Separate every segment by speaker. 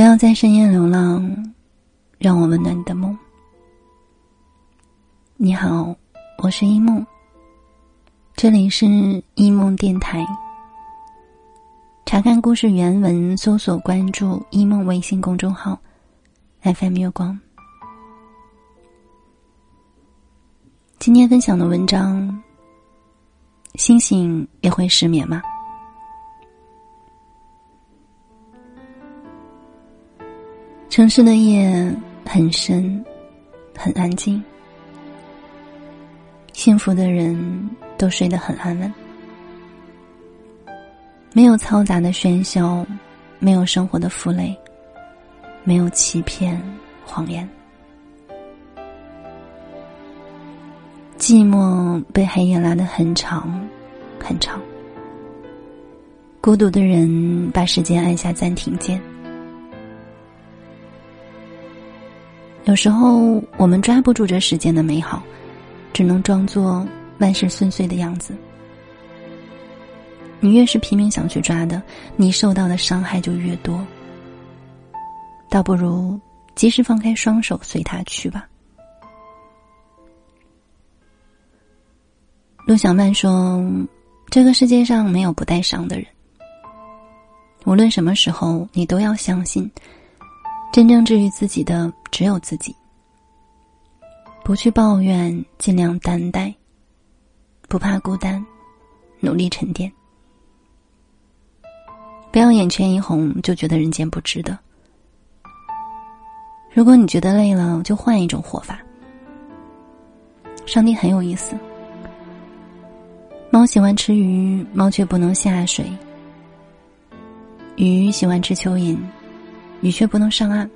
Speaker 1: 不要在深夜流浪，让我温暖你的梦。你好，我是一梦，这里是一梦电台。查看故事原文，搜索关注一梦微信公众号，FM 月光。今天分享的文章：星星也会失眠吗？城市的夜很深，很安静。幸福的人都睡得很安稳，没有嘈杂的喧嚣，没有生活的负累，没有欺骗、谎言。寂寞被黑夜拉得很长，很长。孤独的人把时间按下暂停键。有时候，我们抓不住这世间的美好，只能装作万事顺遂的样子。你越是拼命想去抓的，你受到的伤害就越多。倒不如及时放开双手，随他去吧。陆小曼说：“这个世界上没有不带伤的人。无论什么时候，你都要相信。”真正治愈自己的只有自己。不去抱怨，尽量担待；不怕孤单，努力沉淀。不要眼圈一红就觉得人间不值得。如果你觉得累了，就换一种活法。上帝很有意思。猫喜欢吃鱼，猫却不能下水；鱼喜欢吃蚯蚓。鱼却不能上岸。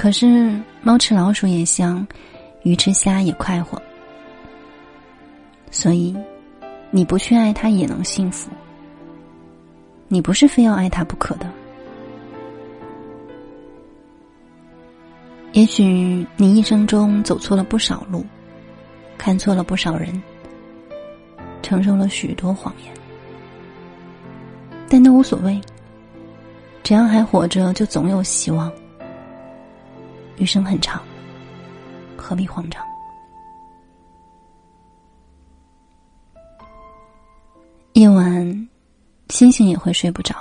Speaker 1: 可是猫吃老鼠也香，鱼吃虾也快活。所以，你不去爱它也能幸福。你不是非要爱它不可的。也许你一生中走错了不少路，看错了不少人，承受了许多谎言，但都无所谓。只要还活着，就总有希望。余生很长，何必慌张？夜晚，星星也会睡不着。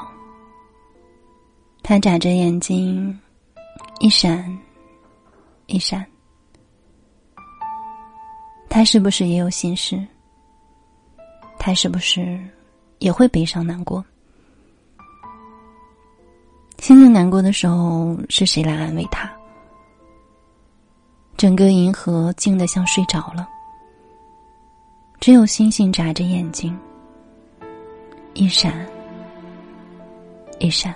Speaker 1: 他眨着眼睛，一闪一闪。他是不是也有心事？他是不是也会悲伤难过？星星难过的时候，是谁来安慰他？整个银河静得像睡着了，只有星星眨着眼睛，一闪一闪。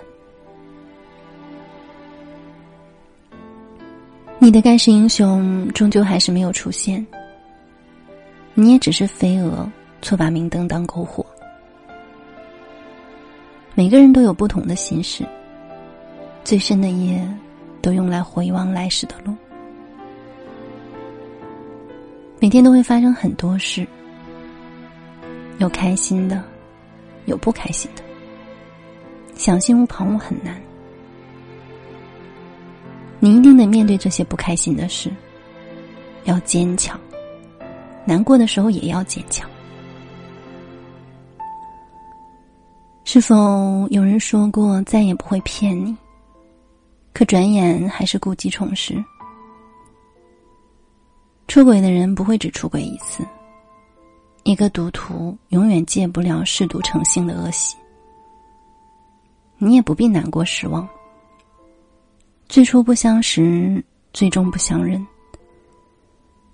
Speaker 1: 你的盖世英雄终究还是没有出现，你也只是飞蛾，错把明灯当篝火。每个人都有不同的心事。最深的夜，都用来回望来时的路。每天都会发生很多事，有开心的，有不开心的。想心无旁骛很难，你一定得面对这些不开心的事，要坚强。难过的时候也要坚强。是否有人说过，再也不会骗你？可转眼还是故技重施。出轨的人不会只出轨一次。一个赌徒永远戒不了嗜赌成性的恶习。你也不必难过失望。最初不相识，最终不相认。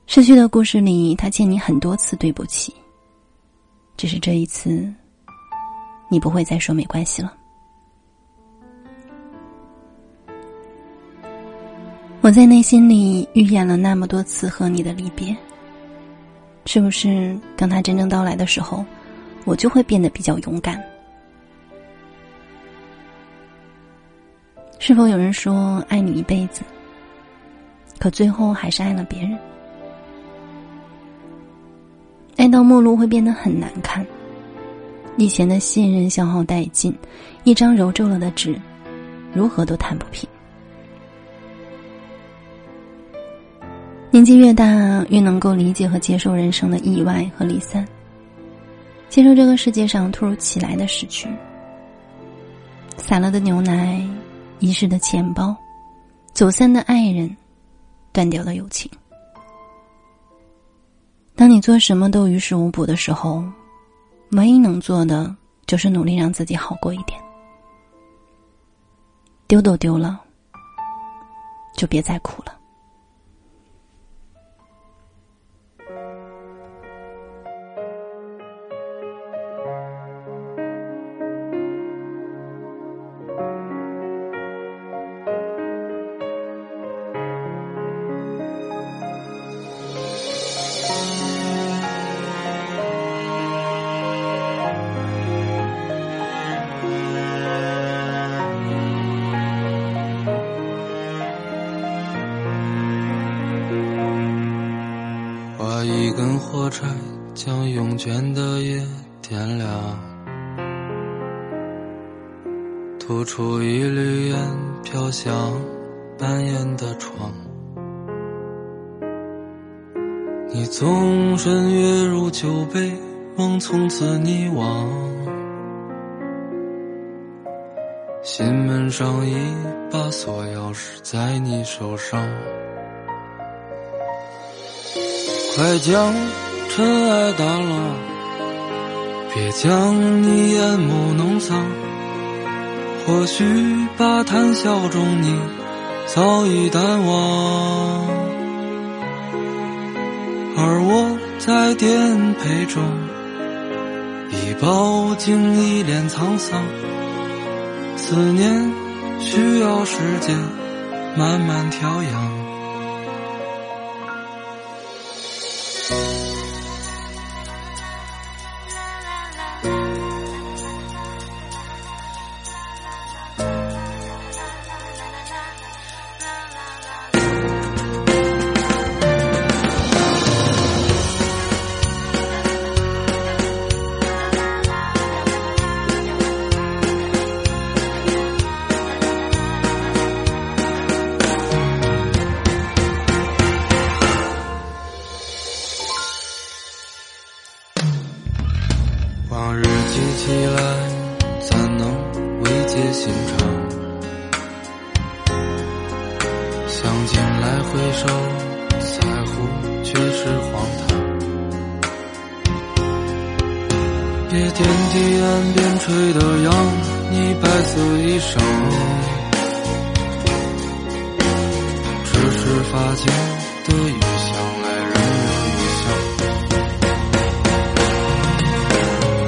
Speaker 1: 失去的故事里，他欠你很多次对不起。只是这一次，你不会再说没关系了。我在内心里预演了那么多次和你的离别，是不是当他真正到来的时候，我就会变得比较勇敢？是否有人说爱你一辈子，可最后还是爱了别人？爱到末路会变得很难看，以前的信任消耗殆尽，一张揉皱了的纸，如何都弹不平。年纪越大，越能够理解和接受人生的意外和离散，接受这个世界上突如其来的失去，洒了的牛奶，遗失的钱包，走散的爱人，断掉的友情。当你做什么都于事无补的时候，唯一能做的就是努力让自己好过一点。丢都丢了，就别再哭了。
Speaker 2: 一根火柴将慵倦的夜点亮，吐出一缕烟飘向半掩的窗。你纵身跃入酒杯，梦从此溺亡。心门上一把锁钥匙在你手上。快将尘埃掸落，别将你眼眸弄脏。或许把谈笑中你早已淡忘，而我在颠沛中已饱经一脸沧桑。思念需要时间慢慢调养。Thank you. 起来，怎能慰藉心肠？想进来回首，在乎却是荒唐。别天地岸边吹的杨你白色衣裳，只是发间的雨香。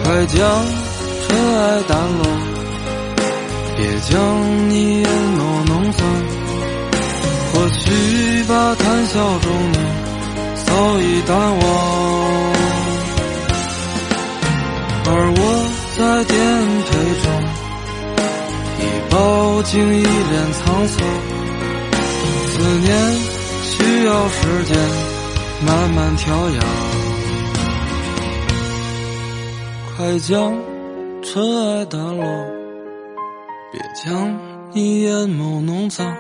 Speaker 2: 快将尘埃掸落，别将你眼眸弄脏。或许把谈笑中你早已淡忘，而我在颠沛中已饱经一脸沧桑。思念需要时间慢慢调养。快将尘埃掸落，别将你眼眸弄脏。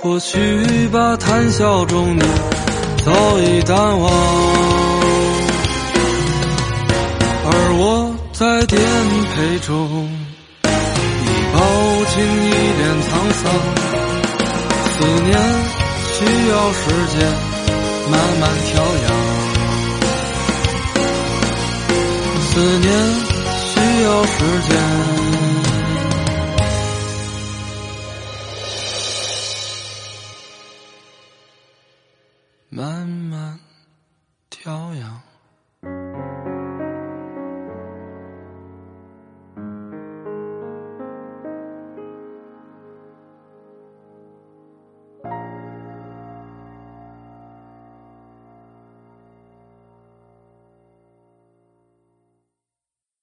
Speaker 2: 或许把谈笑中你早已淡忘，而我在颠沛中已饱经一脸沧桑。思念需要时间慢慢调养。思念有时间慢慢调养。